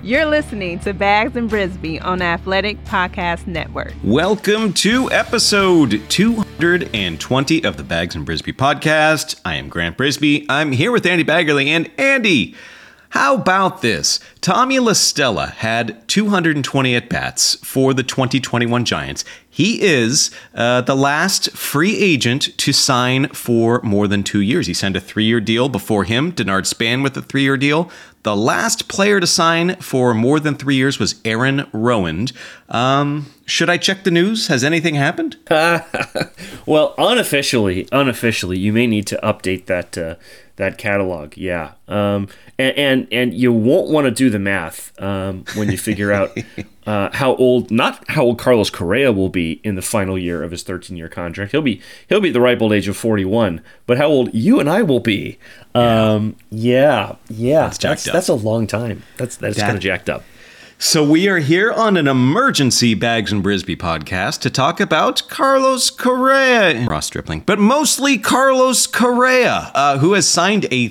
You're listening to Bags and Brisbee on Athletic Podcast Network. Welcome to episode 220 of the Bags and Brisbee podcast. I am Grant Brisbee. I'm here with Andy Baggarly. And Andy, how about this? Tommy La Stella had 220 at bats for the 2021 Giants. He is uh, the last free agent to sign for more than two years. He signed a three year deal before him, Denard Span with a three year deal. The last player to sign for more than three years was Aaron Rowand. Um, should I check the news? Has anything happened? well, unofficially, unofficially, you may need to update that uh, that catalog. Yeah, um, and, and, and you won't want to do the math um, when you figure out uh, how old not how old Carlos Correa will be in the final year of his 13 year contract. He'll be he'll be the ripe old age of 41, but how old you and I will be. Um, yeah, yeah, That's that's, that's a long time. That's that's That- kind of jacked up. So we are here on an emergency Bags and Brisbee podcast to talk about Carlos Correa, Ross Stripling, but mostly Carlos Correa, uh, who has signed a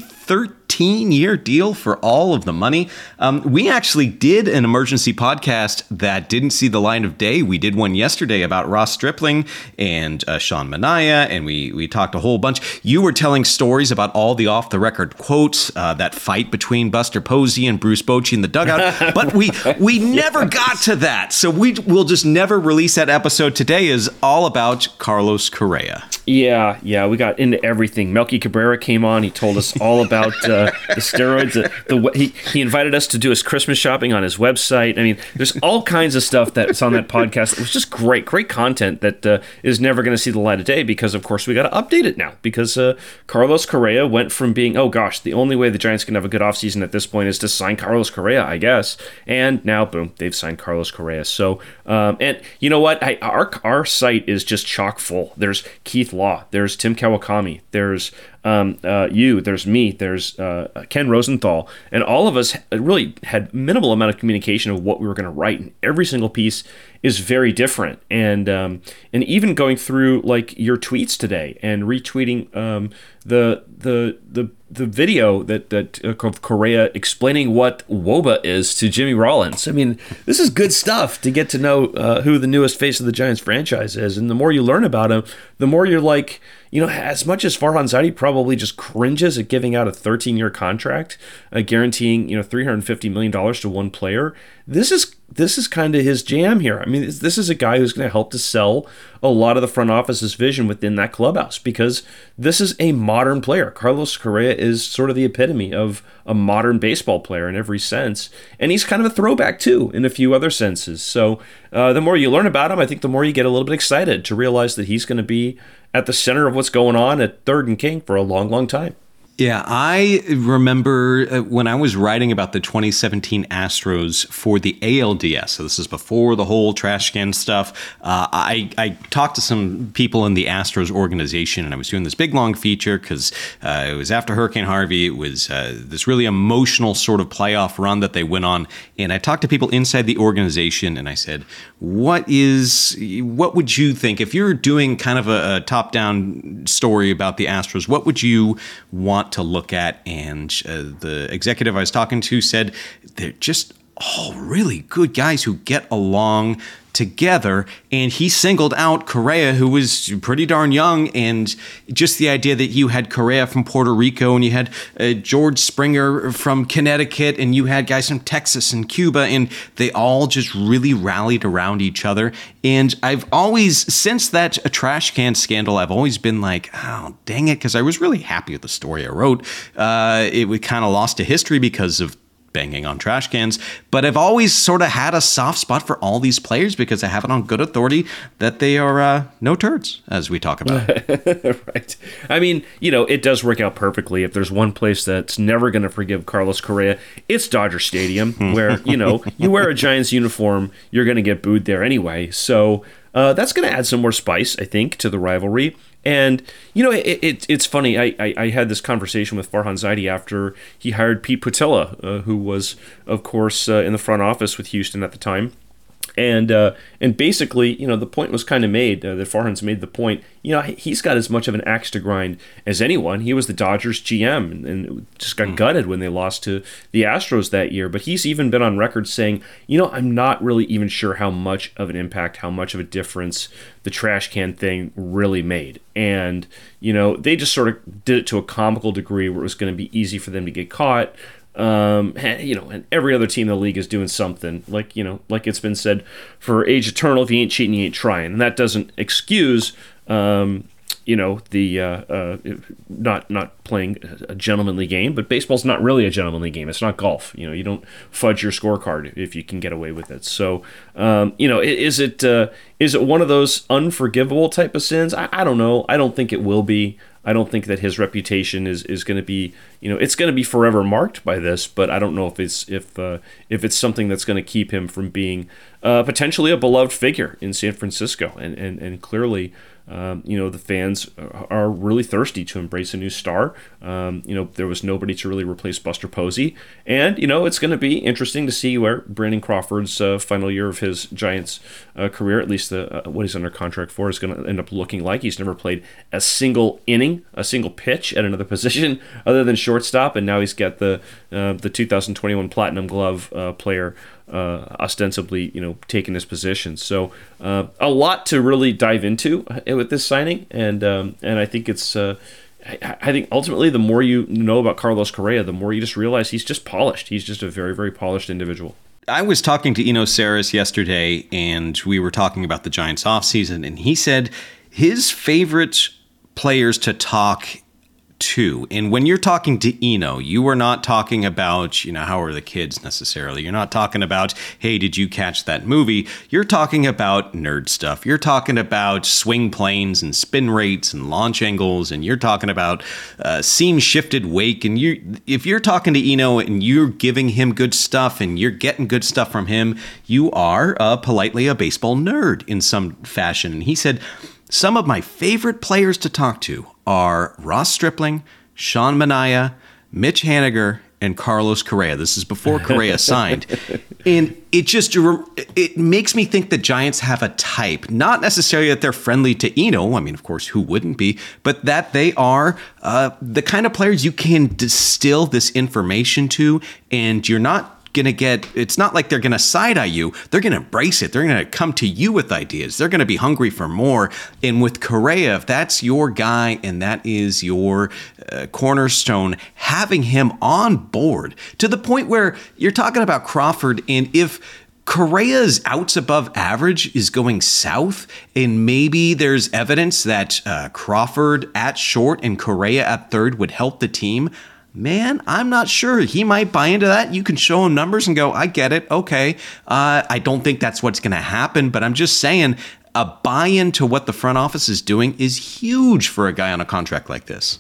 13-year deal for all of the money. Um, we actually did an emergency podcast that didn't see the light of day. We did one yesterday about Ross Stripling and uh, Sean Manaea, and we we talked a whole bunch. You were telling stories about all the off-the-record quotes, uh, that fight between Buster Posey and Bruce Bochy in the dugout, but we we never got to that. So we will just never release that episode. Today is all about Carlos Correa. Yeah, yeah, we got into everything. Melky Cabrera came on. He told us all about uh, the steroids. The, the he he invited us to do his Christmas shopping on his website. I mean, there's all kinds of stuff that's on that podcast. It was just great, great content that uh, is never going to see the light of day because, of course, we got to update it now because uh, Carlos Correa went from being oh gosh, the only way the Giants can have a good offseason at this point is to sign Carlos Correa, I guess, and now boom, they've signed Carlos Correa. So um, and you know what, I, our our site is just chock full. There's Keith Law, there's Tim Kawakami, there's um, uh, you, there's me, there's uh, Ken Rosenthal, and all of us really had minimal amount of communication of what we were going to write, and every single piece is very different. And um, and even going through like your tweets today and retweeting um, the the the the video that that uh, of Correa explaining what WOBA is to Jimmy Rollins. I mean, this is good stuff to get to know uh, who the newest face of the Giants franchise is, and the more you learn about him, the more you're like, you know, as much as Farhan Zaidi probably just cringes at giving out a 13-year contract, uh, guaranteeing you know 350 million dollars to one player. This is this is kind of his jam here. I mean, this- this is a guy who's going to help to sell a lot of the front office's vision within that clubhouse because this is a modern player. Carlos Correa is sort of the epitome of a modern baseball player in every sense, and he's kind of a throwback too in a few other senses. So uh, the more you learn about him, I think the more you get a little bit excited to realize that he's going to be at the center of what's going on at third and king for a long, long time. Yeah, I remember uh, when I was writing about the 2017 Astros for the ALDS. So this is before the whole trash can stuff. Uh, I I talked to some people in the Astros organization, and I was doing this big long feature because uh, it was after Hurricane Harvey. It was uh, this really emotional sort of playoff run that they went on, and I talked to people inside the organization, and I said, "What is what would you think if you're doing kind of a, a top down story about the Astros? What would you want to look at?" And uh, the executive I was talking to said, "They're just." All really good guys who get along together. And he singled out Correa, who was pretty darn young, and just the idea that you had Correa from Puerto Rico, and you had uh, George Springer from Connecticut, and you had guys from Texas and Cuba, and they all just really rallied around each other. And I've always, since that trash can scandal, I've always been like, oh, dang it, because I was really happy with the story I wrote. Uh, it kind of lost to history because of banging on trash cans. But I've always sort of had a soft spot for all these players because I have it on good authority that they are uh, no turds, as we talk about. right. I mean, you know, it does work out perfectly. If there's one place that's never going to forgive Carlos Correa, it's Dodger Stadium, where, you know, you wear a Giants uniform, you're going to get booed there anyway. So uh, that's going to add some more spice, I think, to the rivalry. And you know, it, it, it's funny. I, I, I, had this conversation with Farhan Zaidi after he hired Pete Putila, uh, who was, of course, uh, in the front office with Houston at the time and uh, and basically, you know, the point was kind of made uh, that Farhan's made the point. You know, he's got as much of an axe to grind as anyone. He was the Dodgers GM and, and just got mm. gutted when they lost to the Astros that year. But he's even been on record saying, you know, I'm not really even sure how much of an impact, how much of a difference the trash can thing really made. And you know, they just sort of did it to a comical degree where it was going to be easy for them to get caught. Um, you know, and every other team in the league is doing something. Like you know, like it's been said for age eternal. If you ain't cheating, you ain't trying, and that doesn't excuse. Um, you know the uh, uh, not not playing a gentlemanly game, but baseball's not really a gentlemanly game. It's not golf. You know, you don't fudge your scorecard if you can get away with it. So, um, you know, is it uh, is it one of those unforgivable type of sins? I, I don't know. I don't think it will be. I don't think that his reputation is, is going to be, you know, it's going to be forever marked by this. But I don't know if it's if uh, if it's something that's going to keep him from being uh, potentially a beloved figure in San Francisco. And and and clearly, um, you know, the fans are really thirsty to embrace a new star. Um, you know, there was nobody to really replace Buster Posey. And, you know, it's going to be interesting to see where Brandon Crawford's uh, final year of his Giants uh, career, at least the, uh, what he's under contract for, is going to end up looking like. He's never played a single inning, a single pitch at another position other than shortstop. And now he's got the, uh, the 2021 Platinum Glove uh, player uh, ostensibly, you know, taking this position. So uh, a lot to really dive into uh, with this signing, and um, and I think it's. Uh, I, think ultimately, the more you know about Carlos Correa, the more you just realize he's just polished. He's just a very, very polished individual. I was talking to Eno Sarris yesterday, and we were talking about the Giants offseason, and he said his favorite players to talk too. And when you're talking to Eno, you are not talking about, you know, how are the kids necessarily. You're not talking about, hey, did you catch that movie? You're talking about nerd stuff. You're talking about swing planes and spin rates and launch angles, and you're talking about uh, seam shifted wake. And you, if you're talking to Eno and you're giving him good stuff and you're getting good stuff from him, you are uh, politely a baseball nerd in some fashion. And he said, some of my favorite players to talk to are Ross Stripling, Sean Manaea, Mitch Haniger, and Carlos Correa. This is before Correa signed. And it just it makes me think the Giants have a type, not necessarily that they're friendly to Eno. I mean, of course, who wouldn't be? But that they are uh, the kind of players you can distill this information to, and you're not to get, it's not like they're to side eye you. They're to embrace it. They're to come to you with ideas. They're to be hungry for more. And with Correa, if that's your guy and that is your uh, cornerstone, having him on board to the point where you're talking about Crawford, and if Correa's outs above average is going south, and maybe there's evidence that uh, Crawford at short and Correa at third would help the team man, I'm not sure. He might buy into that. You can show him numbers and go, I get it. Okay. Uh, I don't think that's what's going to happen, but I'm just saying a buy in to what the front office is doing is huge for a guy on a contract like this.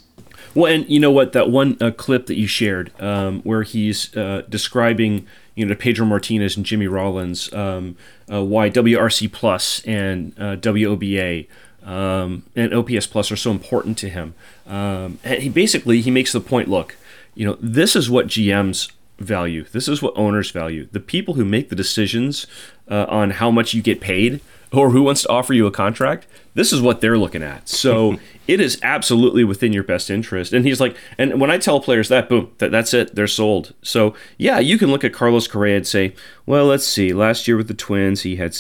Well, and you know what? That one uh, clip that you shared um, where he's uh, describing, you know, Pedro Martinez and Jimmy Rollins, um, uh, why WRC Plus and uh, WOBA um, and OPS Plus are so important to him. Um, he basically he makes the point: look, you know, this is what GMs value. This is what owners value. The people who make the decisions uh, on how much you get paid or who wants to offer you a contract, this is what they're looking at. So it is absolutely within your best interest. And he's like, and when I tell players that, boom, that, that's it, they're sold. So yeah, you can look at Carlos Correa and say, well, let's see. Last year with the Twins, he had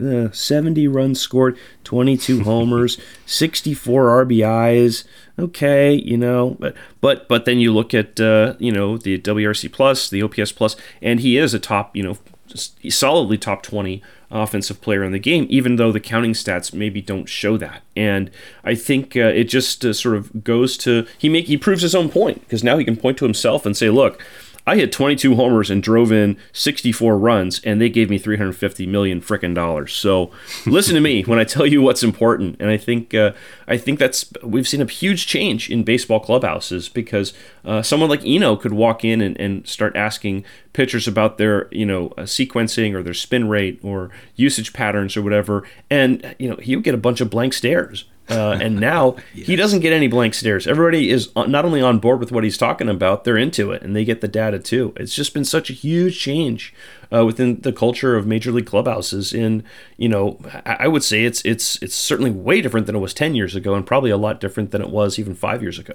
uh, 70 runs scored, 22 homers, 64 RBIs. Okay, you know, but but but then you look at uh, you know the WRC plus, the OPS plus, and he is a top, you know, solidly top 20 offensive player in the game, even though the counting stats maybe don't show that. And I think uh, it just uh, sort of goes to he make he proves his own point because now he can point to himself and say, look. I hit 22 homers and drove in 64 runs, and they gave me 350 million frickin' dollars. So, listen to me when I tell you what's important. And I think uh, I think that's we've seen a huge change in baseball clubhouses because uh, someone like Eno could walk in and, and start asking pitchers about their you know uh, sequencing or their spin rate or usage patterns or whatever, and you know he would get a bunch of blank stares. Uh, and now yes. he doesn't get any blank stares. Everybody is not only on board with what he's talking about, they're into it and they get the data too. It's just been such a huge change uh, within the culture of major league clubhouses. In you know, I would say it's it's it's certainly way different than it was ten years ago, and probably a lot different than it was even five years ago.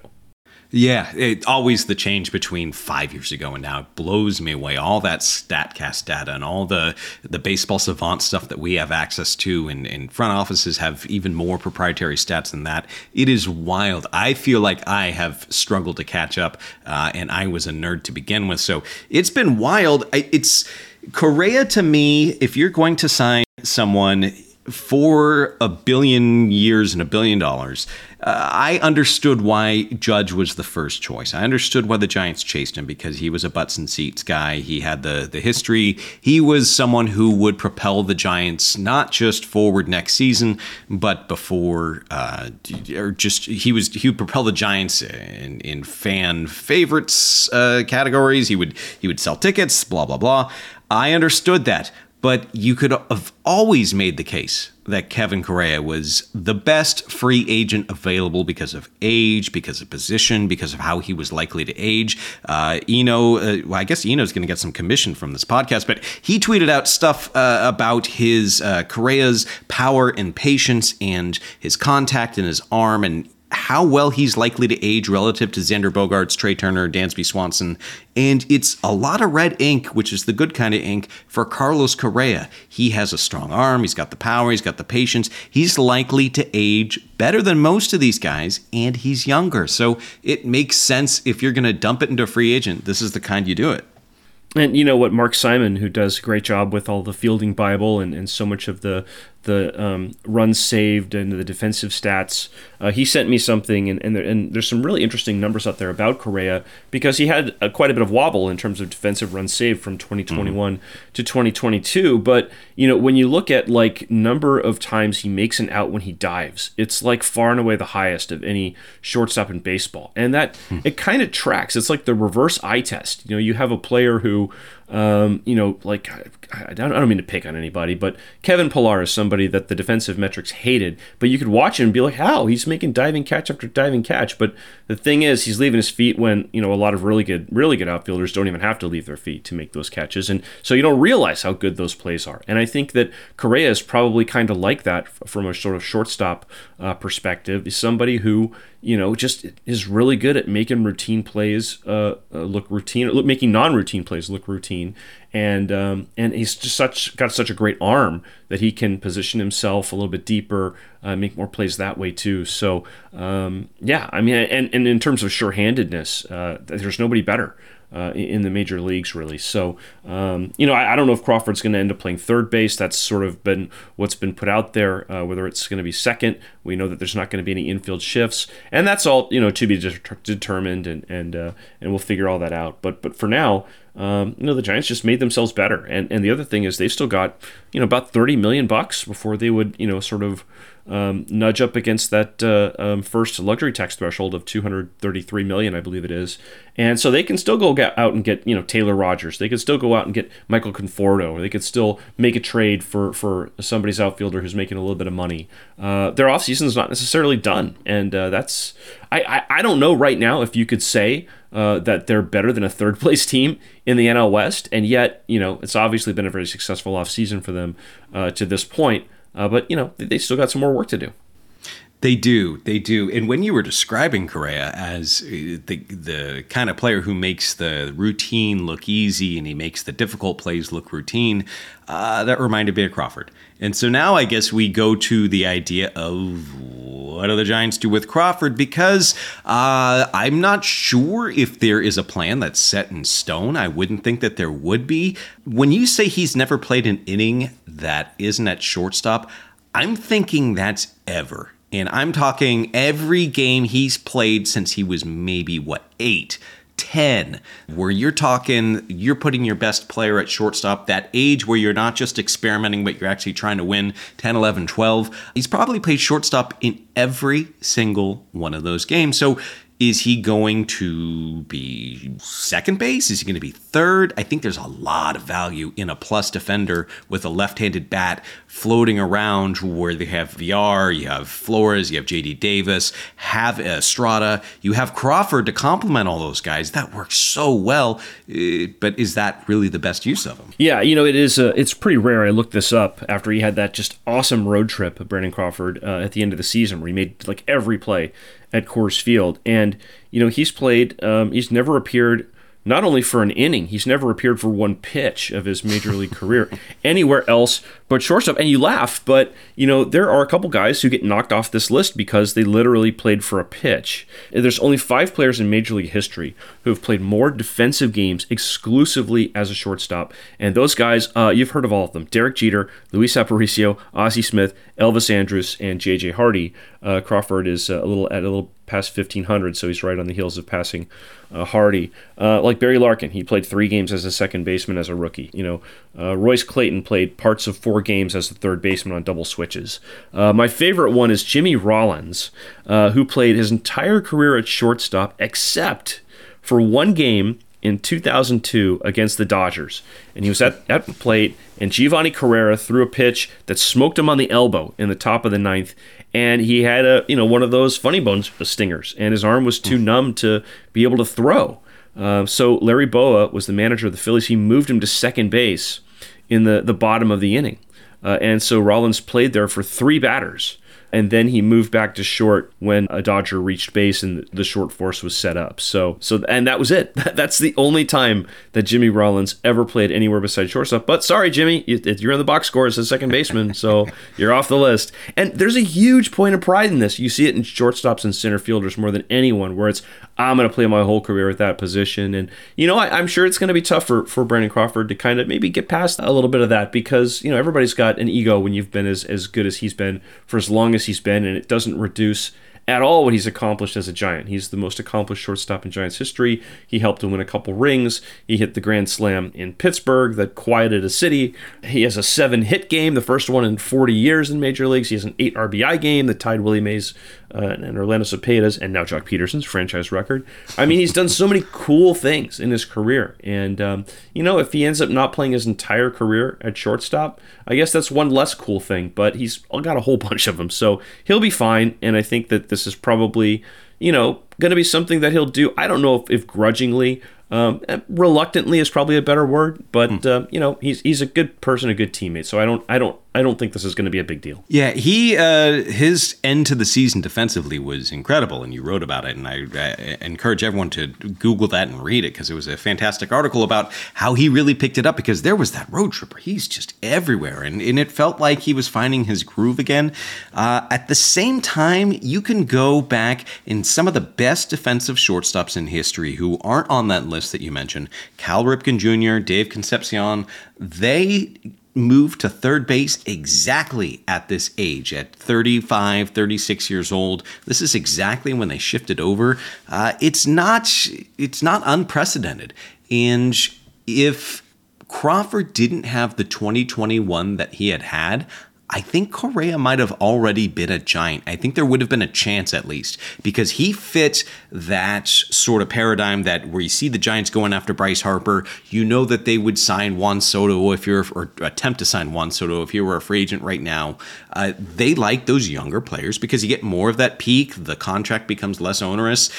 Yeah, it, always the change between five years ago and now it blows me away. All that Statcast data and all the the baseball savant stuff that we have access to, and, and front offices have even more proprietary stats than that. It is wild. I feel like I have struggled to catch up, uh, and I was a nerd to begin with. So it's been wild. It's Correa to me. If you're going to sign someone for a billion years and a billion dollars, uh, I understood why Judge was the first choice. I understood why the Giants chased him because he was a butts and seats guy. He had the the history. He was someone who would propel the Giants not just forward next season, but before uh, or just he was he would propel the Giants in, in fan favorites uh, categories. He would he would sell tickets. Blah blah blah. I understood that. But you could have always made the case that Kevin Correa was the best free agent available because of age, because of position, because of how he was likely to age. Uh, Eno, uh, well, I guess Eno's going to get some commission from this podcast, but he tweeted out stuff uh, about his uh, Correa's power and patience and his contact in his arm and how well he's likely to age relative to Xander Bogaerts, Trea Turner, Dansby Swanson. And it's a lot of red ink, which is the good kind of ink, for Carlos Correa. He has a strong arm, he's got the power, he's got the patience. He's likely to age better than most of these guys, and he's younger. So it makes sense if you're going to dump it into a free agent, this is the kind you do it. And you know what, Mark Simon, who does a great job with all the fielding Bible and, and so much of the the um, runs saved and the defensive stats. Uh, he sent me something, and and, there, and, there's some really interesting numbers out there about Correa because he had a, quite a bit of wobble in terms of defensive runs saved from 2021 mm-hmm. to 2022. But you know, when you look at like number of times he makes an out when he dives, it's like far and away the highest of any shortstop in baseball, and that mm-hmm. it kind of tracks. It's like the reverse eye test. You know, you have a player who um, you know, like I don't, I don't mean to pick on anybody, but Kevin Pillar is somebody that the defensive metrics hated. But you could watch him and be like, "How he's making diving catch after diving catch." But the thing is, he's leaving his feet when you know a lot of really good, really good outfielders don't even have to leave their feet to make those catches, and so you don't realize how good those plays are. And I think that Correa is probably kind of like that from a sort of shortstop uh, perspective. He's somebody who you know, just is really good at making routine plays uh, uh, look routine, making non-routine plays look routine, and um, and he's just such got such a great arm that he can position himself a little bit deeper, uh, make more plays that way too. So um, yeah, I mean, and, and in terms of sure-handedness, uh, there's nobody better uh, in the major leagues, really. So, um, you know, I, I, don't know if Crawford's going to end up playing third base. That's sort of been what's been put out there. Uh, whether it's going to be second, we know that there's not going to be any infield shifts, and that's all you know to be de- determined, and and uh, and we'll figure all that out. But but for now. Um, you know the Giants just made themselves better, and and the other thing is they've still got you know about thirty million bucks before they would you know sort of um, nudge up against that uh, um, first luxury tax threshold of 233 million, I believe it is, and so they can still go get out and get you know Taylor Rogers. They could still go out and get Michael Conforto, or they could still make a trade for for somebody's outfielder who's making a little bit of money. Uh, their offseason is not necessarily done, and uh, that's I, I, I don't know right now if you could say uh, that they're better than a third place team in the NL West, and yet you know it's obviously been a very successful offseason for them uh, to this point. Uh, but you know, they, they still got some more work to do. They do, they do. And when you were describing Correa as uh, the the kind of player who makes the routine look easy and he makes the difficult plays look routine, uh, that reminded me of Crawford. And so now I guess we go to the idea of what do the Giants do with Crawford? Because uh, I'm not sure if there is a plan that's set in stone. I wouldn't think that there would be. When you say he's never played an inning that isn't at shortstop, I'm thinking that's ever. And I'm talking every game he's played since he was maybe, what, eight, 10, where you're talking, you're putting your best player at shortstop, that age where you're not just experimenting, but you're actually trying to win 10, 11, 12. He's probably played shortstop in every single one of those games. So is he going to be second base? Is he going to be third? I think there's a lot of value in a plus defender with a left handed bat floating around where they have VR, you have Flores, you have JD Davis, have Estrada, you have Crawford to complement all those guys. That works so well. Uh, but is that really the best use of him? Yeah, you know, it is. Uh, it's pretty rare. I looked this up after he had that just awesome road trip, Brandon Crawford, uh, at the end of the season where he made like every play at Coors Field. And, you know, he's played, um, he's never appeared not only for an inning, he's never appeared for one pitch of his major league career anywhere else but shortstop. And you laugh, but you know there are a couple guys who get knocked off this list because they literally played for a pitch. There's only five players in major league history who have played more defensive games exclusively as a shortstop, and those guys uh, you've heard of all of them: Derek Jeter, Luis Aparicio, Ozzie Smith, Elvis Andrus, and J.J. Hardy. Uh, Crawford is uh, a little at a little past 1500, so he's right on the heels of passing uh, Hardy. Uh, like Barry Larkin, he played three games as a second baseman as a rookie. You know, uh, Royce Clayton played parts of four games as a third baseman on double switches. Uh, my favorite one is Jimmy Rollins, uh, who played his entire career at shortstop except for one game in 2002 against the Dodgers. And he was at, at the plate, and Giovanni Carrara threw a pitch that smoked him on the elbow in the top of the ninth. And he had a, you know, one of those funny bones stingers, and his arm was too numb to be able to throw. Uh, so Larry Bowa was the manager of the Phillies. He moved him to second base in the, the bottom of the inning. Uh, and so Rollins played there for three batters and then he moved back to short when a Dodger reached base and the short force was set up. So, so and that was it. That's the only time that Jimmy Rollins ever played anywhere besides shortstop. But sorry, Jimmy, you're in the box score as a second baseman, so you're off the list. And there's a huge point of pride in this. You see it in shortstops and center fielders more than anyone, where it's I'm going to play my whole career at that position. And, you know, I, am sure it's going to be tough for, for Brandon Crawford to kind of maybe get past a little bit of that because, you know, everybody's got an ego when you've been as, as good as he's been for as long as he's been, and it doesn't reduce at all what he's accomplished as a Giant. He's the most accomplished shortstop in Giants history. He helped him win a couple rings. He hit the grand slam in Pittsburgh that quieted a city. He has a seven hit game, the first one in 40 years in major leagues. He has an eight RBI game that tied Willie Mays uh, and Orlando Cepeda's and now Joc Pederson's franchise record. I mean, he's done so many cool things in his career. And, um, you know, if he ends up not playing his entire career at shortstop, I guess that's one less cool thing, but he's got a whole bunch of them. So he'll be fine. And I think that this is probably, you know, going to be something that he'll do. I don't know if, if grudgingly um, reluctantly is probably a better word, but mm. uh, you know he's he's a good person, a good teammate. So I don't I don't I don't think this is going to be a big deal. Yeah, he uh, his end to the season defensively was incredible, and you wrote about it. And I, I encourage everyone to Google that and read it because it was a fantastic article about how he really picked it up. Because there was that road tripper, he's just everywhere, and, and it felt like he was finding his groove again. Uh, at the same time, you can go back in some of the best defensive shortstops in history who aren't on that list that you mentioned, Cal Ripken Jr., Dave Concepcion, they moved to third base exactly at this age, at 35, 36 years old. This is exactly when they shifted over. Uh, it's not it's not unprecedented, and if Crawford didn't have the 2021 that he had had, I think Correa might have already been a giant. I think there would have been a chance at least because he fits that sort of paradigm that where you see the Giants going after Bryce Harper, you know that they would sign Juan Soto if you're or attempt to sign Juan Soto if you were a free agent right now. Uh, they like those younger players because you get more of that peak. The contract becomes less onerous.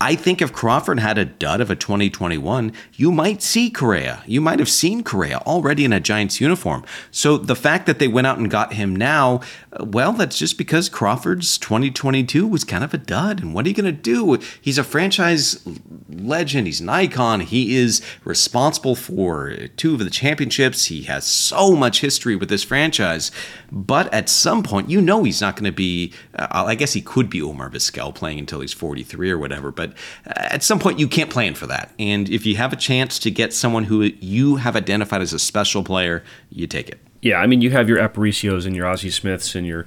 I think if Crawford had a dud of a 2021, you might see Correa. You might have seen Correa already in a Giants uniform. So the fact that they went out and got him now, uh, well, that's just because Crawford's 2022 was kind of a dud. And what are you going to do? He's a franchise legend. He's an icon. He is responsible for two of the championships. He has so much history with this franchise. But at some point, you know he's not going to be. Uh, I guess he could be Omar Vizquel playing until he's 43 or whatever. But at some point, you can't plan for that. And if you have a chance to get someone who you have identified as a special player, you take it. Yeah, I mean, you have your Aparicio's and your Ozzie Smiths and your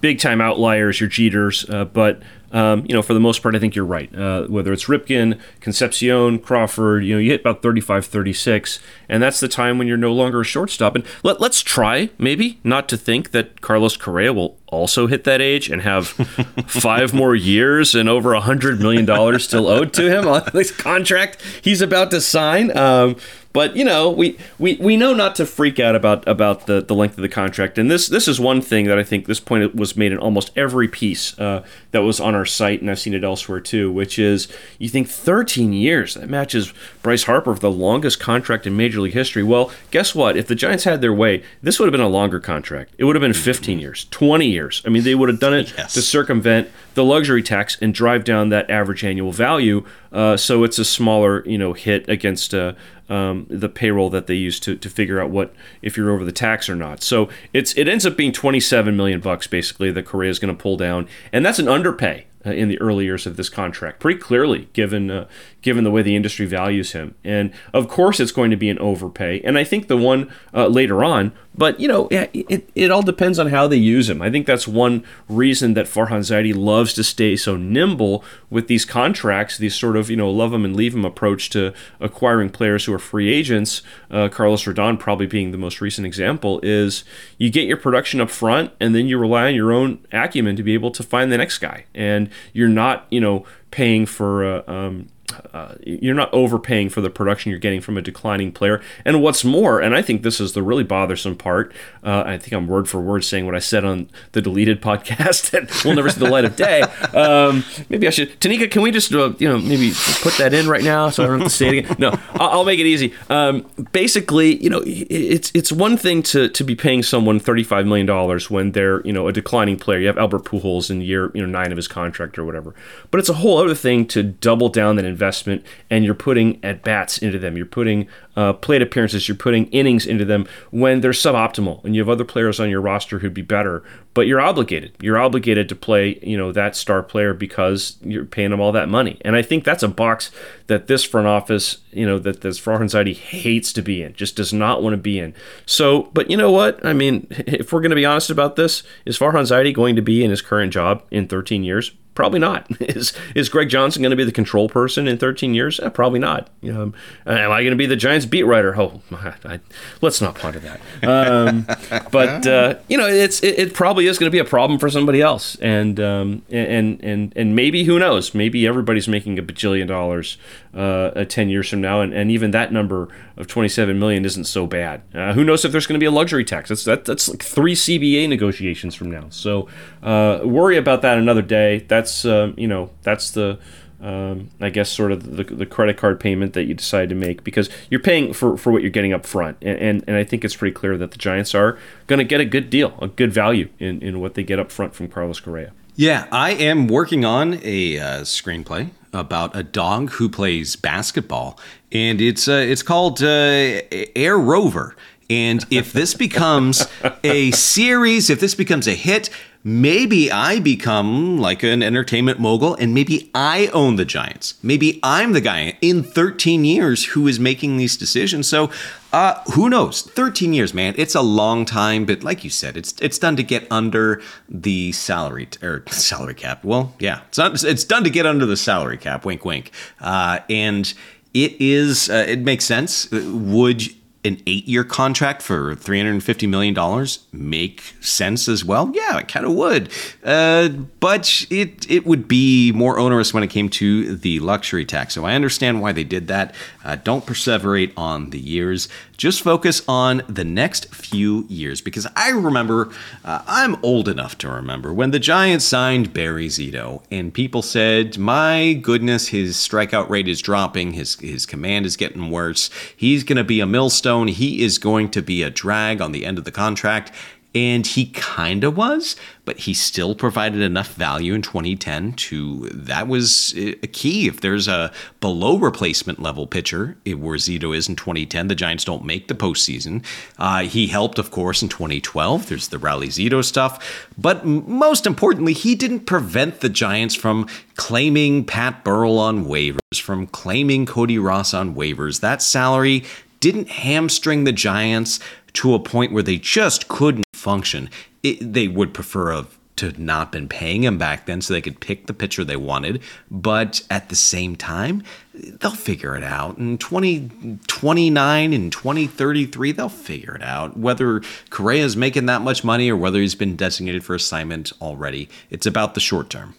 big time outliers, your Jeters, uh, but um, you know, for the most part, I think you're right. Uh, whether it's Ripken, Concepcion, Crawford, you know, you hit about 35, 36, and that's the time when you're no longer a shortstop. And let, let's try, maybe, not to think that Carlos Correa will also hit that age and have five more years and over a $100 million still owed to him on this contract he's about to sign. Um, but you know, we, we, we know not to freak out about about the, the length of the contract, and this this is one thing that I think this point was made in almost every piece uh, that was on our site, and I've seen it elsewhere too. Which is, you think 13 years that matches Bryce Harper for the longest contract in Major League history. Well, guess what? If the Giants had their way, this would have been a longer contract. It would have been 15 years, 20 years. I mean, they would have done it yes. to circumvent the luxury tax and drive down that average annual value. Uh, so it's a smaller, you know, hit against uh, um, the payroll that they use to, to figure out what if you're over the tax or not. So it's it ends up being 27 million bucks basically that Correa is going to pull down, and that's an underpay uh, in the early years of this contract, pretty clearly, given uh, given the way the industry values him. And of course, it's going to be an overpay. And I think the one uh, later on, but you know, it, it, all depends on how they use him. I think that's one reason that Farhan Zaidi loves to stay so nimble with these contracts, these sort of you know love him and leave him approach to acquiring players who are free agents. Uh, Carlos Rodon probably being the most recent example is you get your production up front, and then you rely on your own acumen to be able to find the next guy. And you're not you know paying for uh, um, uh, you're not overpaying for the production you're getting from a declining player. And what's more, and I think this is the really bothersome part. Uh, I think I'm word for word saying what I said on the deleted podcast that we'll never see the light of day. Um, maybe I should. Tanika, can we just uh, you know maybe put that in right now so I don't have to say it again? No, I'll, make it easy. Um, basically, you know, it's it's one thing to to be paying someone 35 million dollars when they're you know a declining player. You have Albert Pujols in year you know nine of his contract or whatever. But it's a whole other thing to double down that investment investment and you're putting at bats into them. You're putting uh, plate appearances, you're putting innings into them when they're suboptimal and you have other players on your roster who'd be better, but you're obligated. You're obligated to play, you know, that star player because you're paying them all that money. And I think that's a box that this front office, you know, that this Farhan Zaidi hates to be in, just does not want to be in. So, but you know what? I mean, if we're going to be honest about this, is Farhan Zaidi going to be in his current job in 13 years? Probably not. Is is Greg Johnson going to be the control person in 13 years? Eh, probably not. Know, am I going to be the Giants beat writer? Oh, I, let's not ponder that. Um, but uh, you know, it's it, it probably is going to be a problem for somebody else, and um, and and and maybe who knows? Maybe everybody's making a bajillion dollars uh, 10 years from now, and, and even that number of 27 million isn't so bad. Uh, who knows if there's going to be a luxury tax? That's that, that's like three CBA negotiations from now. So uh, worry about that another day. That's uh, you know that's the um, I guess sort of the, the credit card payment that you decide to make because you're paying for, for what you're getting up front. And, and, and I think it's pretty clear that the Giants are going to get a good deal, a good value in, in what they get up front from Carlos Correa. Yeah, I am working on a uh, screenplay about a dog who plays basketball, and it's uh, it's called uh, Air Rover. And if this becomes a series, if this becomes a hit, maybe I become like an entertainment mogul and maybe I own the Giants. Maybe I'm the guy in 13 years who is making these decisions. So, uh, who knows? 13 years, man. It's a long time, but like you said, it's it's done to get under the salary or salary cap. Well, yeah, it's not, it's done to get under the salary cap. Wink, wink. Uh, and it is. Uh, it makes sense. Would an eight year contract for $350 million make sense as well? Yeah, it kind of would. Uh, but it, it would be more onerous when it came to the luxury tax. So I understand why they did that. Uh, don't perseverate on the years. Just focus on the next few years because I remember, uh, I'm old enough to remember when the Giants signed Barry Zito and people said, my goodness, his strikeout rate is dropping, his, his command is getting worse, he's going to be a millstone, he is going to be a drag on the end of the contract. And he kind of was, but he still provided enough value in 2010 to that was a key. If there's a below replacement level pitcher, where Zito is in 2010, the Giants don't make the postseason. Uh, he helped, of course, in 2012. There's the Rally Zito stuff. But most importantly, he didn't prevent the Giants from claiming Pat Burrell on waivers, from claiming Cody Ross on waivers. That salary didn't hamstring the Giants to a point where they just couldn't function. It, they would prefer a, to not been paying him back then so they could pick the pitcher they wanted. But at the same time, they'll figure it out. In 2029 and 2033, they'll figure it out. Whether Correa's making that much money or whether he's been designated for assignment already, it's about the short term.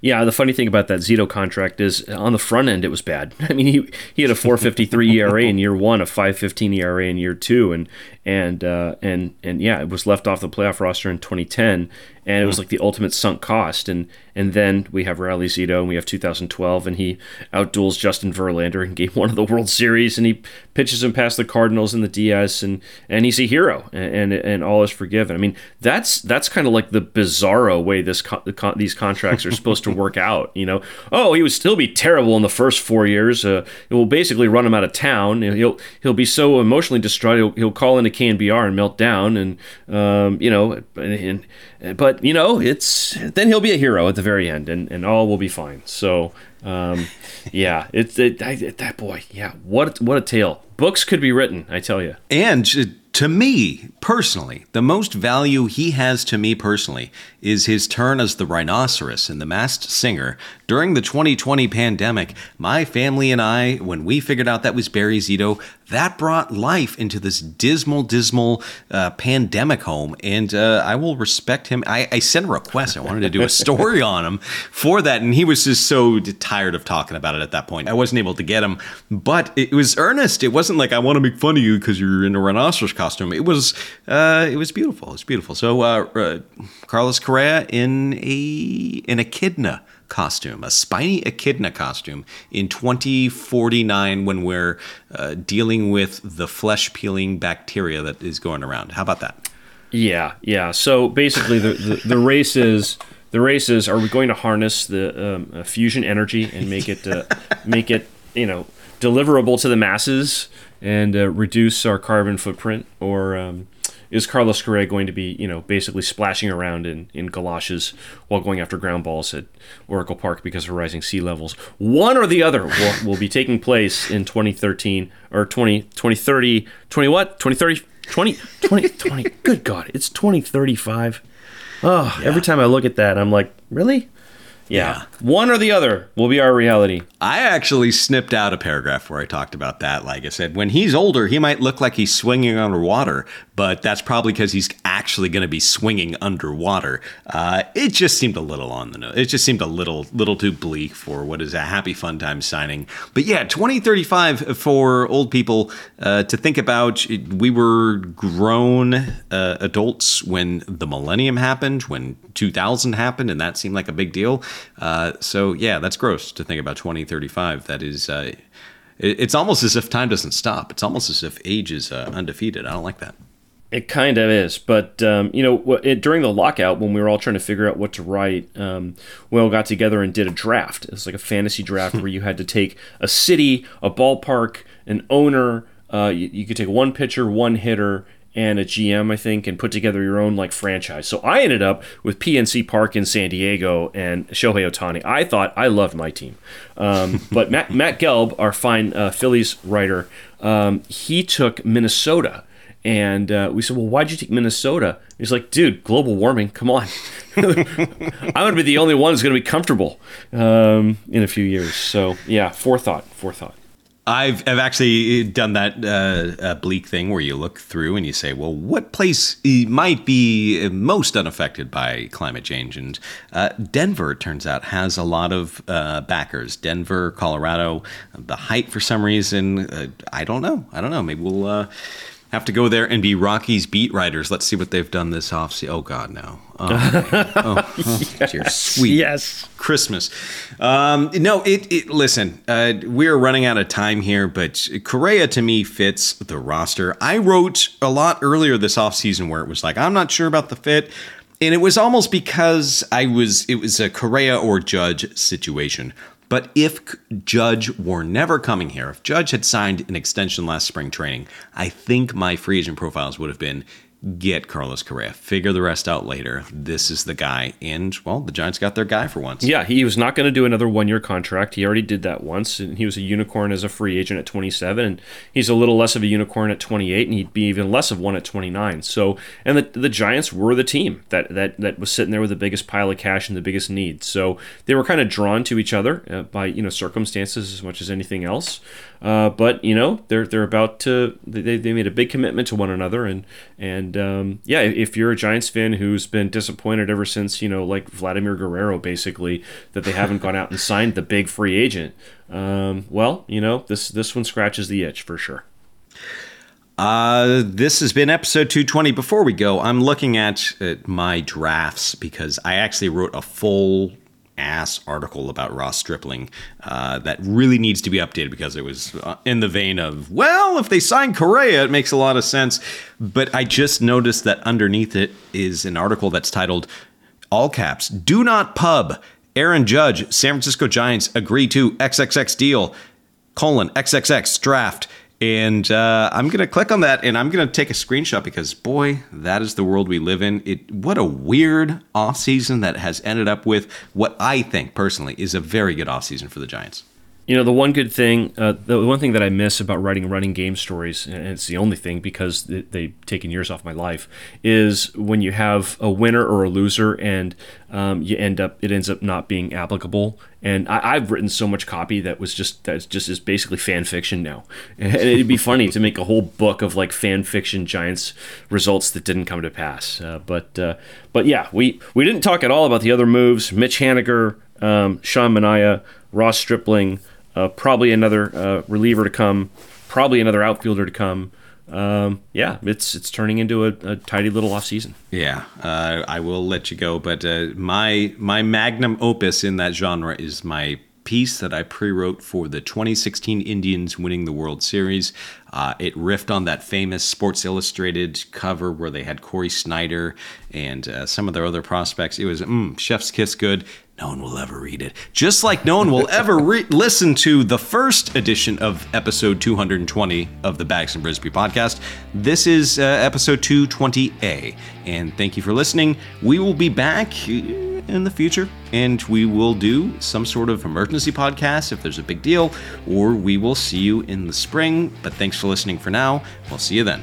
Yeah, the funny thing about that Zito contract is on the front end it was bad. I mean, he he had a 4.53 ERA in year one, a 5.15 ERA in year two, and and uh, and and yeah, it was left off the playoff roster in 2010, and it was like the ultimate sunk cost. And and then we have Rally Zito, and we have 2012, and he outduels Justin Verlander in Game One of the World Series, and he pitches him past the Cardinals and the DS, and and he's a hero, and and, and all is forgiven. I mean, that's that's kind of like the bizarro way this con- these contracts are supposed to work out. You know, oh, he would still be terrible in the first four years. Uh, it will basically run him out of town. He'll he'll be so emotionally distraught. He'll, he'll call into KNBR and melt down, and um, you know, and, and, but you know, it's then he'll be a hero at the very end, and, and all will be fine. So, um, yeah, it's it, it, that boy. Yeah, what what a tale. Books could be written, I tell you. And to me personally, the most value he has to me personally is his turn as the rhinoceros in The Masked Singer during the 2020 pandemic. My family and I, when we figured out that was Barry Zito, that brought life into this dismal, dismal uh, pandemic home. And uh, I will respect him. I, I, sent a request. I wanted to do a story on him for that. And he was just so tired of talking about it at that point. I wasn't able to get him, but it was earnest. It wasn't like, I want to make fun of you because you're in a rhinoceros costume. It was, uh, it was beautiful. It was beautiful. So, uh, uh, Carlos Correa in a, an echidna costume, a spiny echidna costume in 2049 when we're uh, dealing with the flesh peeling bacteria that is going around. How about that? Yeah, yeah. So basically, the, the, the race is the race is: are we going to harness the um, uh, fusion energy and make it uh, make it you know deliverable to the masses and uh, reduce our carbon footprint, or um, is Carlos Correa going to be, you know, basically splashing around in, in galoshes while going after ground balls at Oracle Park because of rising sea levels? One or the other will, will be taking place in 2013 or 20, 2030, 20 what? 2030, 20, 20, 20. Good God, it's 2035. Oh, yeah. every time I look at that, I'm like, really? Yeah. yeah. One or the other will be our reality. I actually snipped out a paragraph where I talked about that. Like I said, when he's older, he might look like he's swinging underwater, but that's probably because he's actually going to be swinging underwater. Uh, it just seemed a little on the nose. It just seemed a little, little too bleak for what is a happy fun time signing. But yeah, 2035 for old people uh, to think about. We were grown uh, adults when the millennium happened, when 2000 happened, and that seemed like a big deal. Uh, so yeah, that's gross to think about 2035. That is, uh, it's almost as if time doesn't stop. It's almost as if age is uh, undefeated. I don't like that. It kind of is, but um, you know, it, during the lockout, when we were all trying to figure out what to write, um, we all got together and did a draft. It's like a fantasy draft where you had to take a city, a ballpark, an owner. Uh, you, you could take one pitcher, one hitter, and a GM, I think, and put together your own like franchise. So I ended up with PNC Park in San Diego and Shohei Ohtani. I thought I loved my team, um, but Matt, Matt Gelb, our fine uh, Phillies writer, um, he took Minnesota. And uh, we said, well, why'd you take Minnesota? He's like, dude, global warming. Come on. I'm to be the only one who's to be comfortable um, in a few years. So, yeah, forethought, forethought. I've I've actually done that uh, bleak thing where you look through and you say, well, what place might be most unaffected by climate change? And uh, Denver, it turns out, has a lot of uh, backers. Denver, Colorado, the height for some reason, uh, I don't know. I don't know. Maybe we'll uh, have to go there and be Rockies beat writers. Let's see what they've done this offseason. Oh God, no! Oh, oh, oh yes. dear sweet yes Christmas. Um, no, it. it listen, uh, we're running out of time here, but Correa to me fits the roster. I wrote a lot earlier this offseason where it was like I'm not sure about the fit. And it was almost because I was it was a Correa or Judge situation. But if Judge were never coming here, if Judge had signed an extension last spring training, I think my free agent profiles would have been get Carlos Correa. Figure the rest out later. This is the guy. And, well, the Giants got their guy for once. Yeah, he was not going to do another one year contract. He already did that once. And he was a unicorn as a free agent at 27. And he's a little less of a unicorn at 28. And he'd be even less of one at 29. So, and the, the Giants were the team that, that, that was sitting there with the biggest pile of cash and the biggest need. So they were kind of drawn to each other uh, by, you know, circumstances as much as anything else. Uh, but you know they're they're about to they, they made a big commitment to one another and and um, yeah if you're a Giants fan who's been disappointed ever since you know like Vladimir Guerrero basically that they haven't gone out and signed the big free agent um, well you know this this one scratches the itch for sure. Uh, this has been episode 220. Before we go, I'm looking at, at my drafts because I actually wrote a full ass article about Ross Stripling uh, that really needs to be updated because it was uh, in the vein of, well, if they sign Correa, it makes a lot of sense. But I just noticed that underneath it is an article that's titled, all caps, do not pub. Aaron Judge, San Francisco Giants agree to XXX deal, colon, XXX draft. And uh, I'm going to click on that and I'm going to take a screenshot because, boy, that is the world we live in. It What a weird offseason that has ended up with what I think personally is a very good offseason for the Giants. You know, the one good thing, uh, the one thing that I miss about writing running game stories, and it's the only thing because they've taken years off my life, is when you have a winner or a loser, and um, you end up it ends up not being applicable. And I, have written so much copy that was just that just is basically fan fiction now. And it'd be funny to make a whole book of like fan fiction Giants results that didn't come to pass. Uh, but uh, but yeah, we we didn't talk at all about the other moves. Mitch Haniger, um, Sean Manaea, Ross Stripling. Uh, probably another uh, reliever to come. Probably another outfielder to come. Um, yeah, it's it's turning into a, a tidy little off season. Yeah, uh, I will let you go, but uh, my my magnum opus in that genre is my piece that I pre-wrote for the 2016 Indians winning the World Series. Uh, it riffed on that famous Sports Illustrated cover where they had Cory Snyder and uh, some of their other prospects. It was mm, chef's kiss good no one will ever read it. Just like no one will ever re- listen to the first edition of episode 220 of the Bags and Brisbee podcast. This is uh, episode 220A. And thank you for listening. We will be back in the future and we will do some sort of emergency podcast if there's a big deal, or we will see you in the spring. But thanks for listening for now. We'll see you then.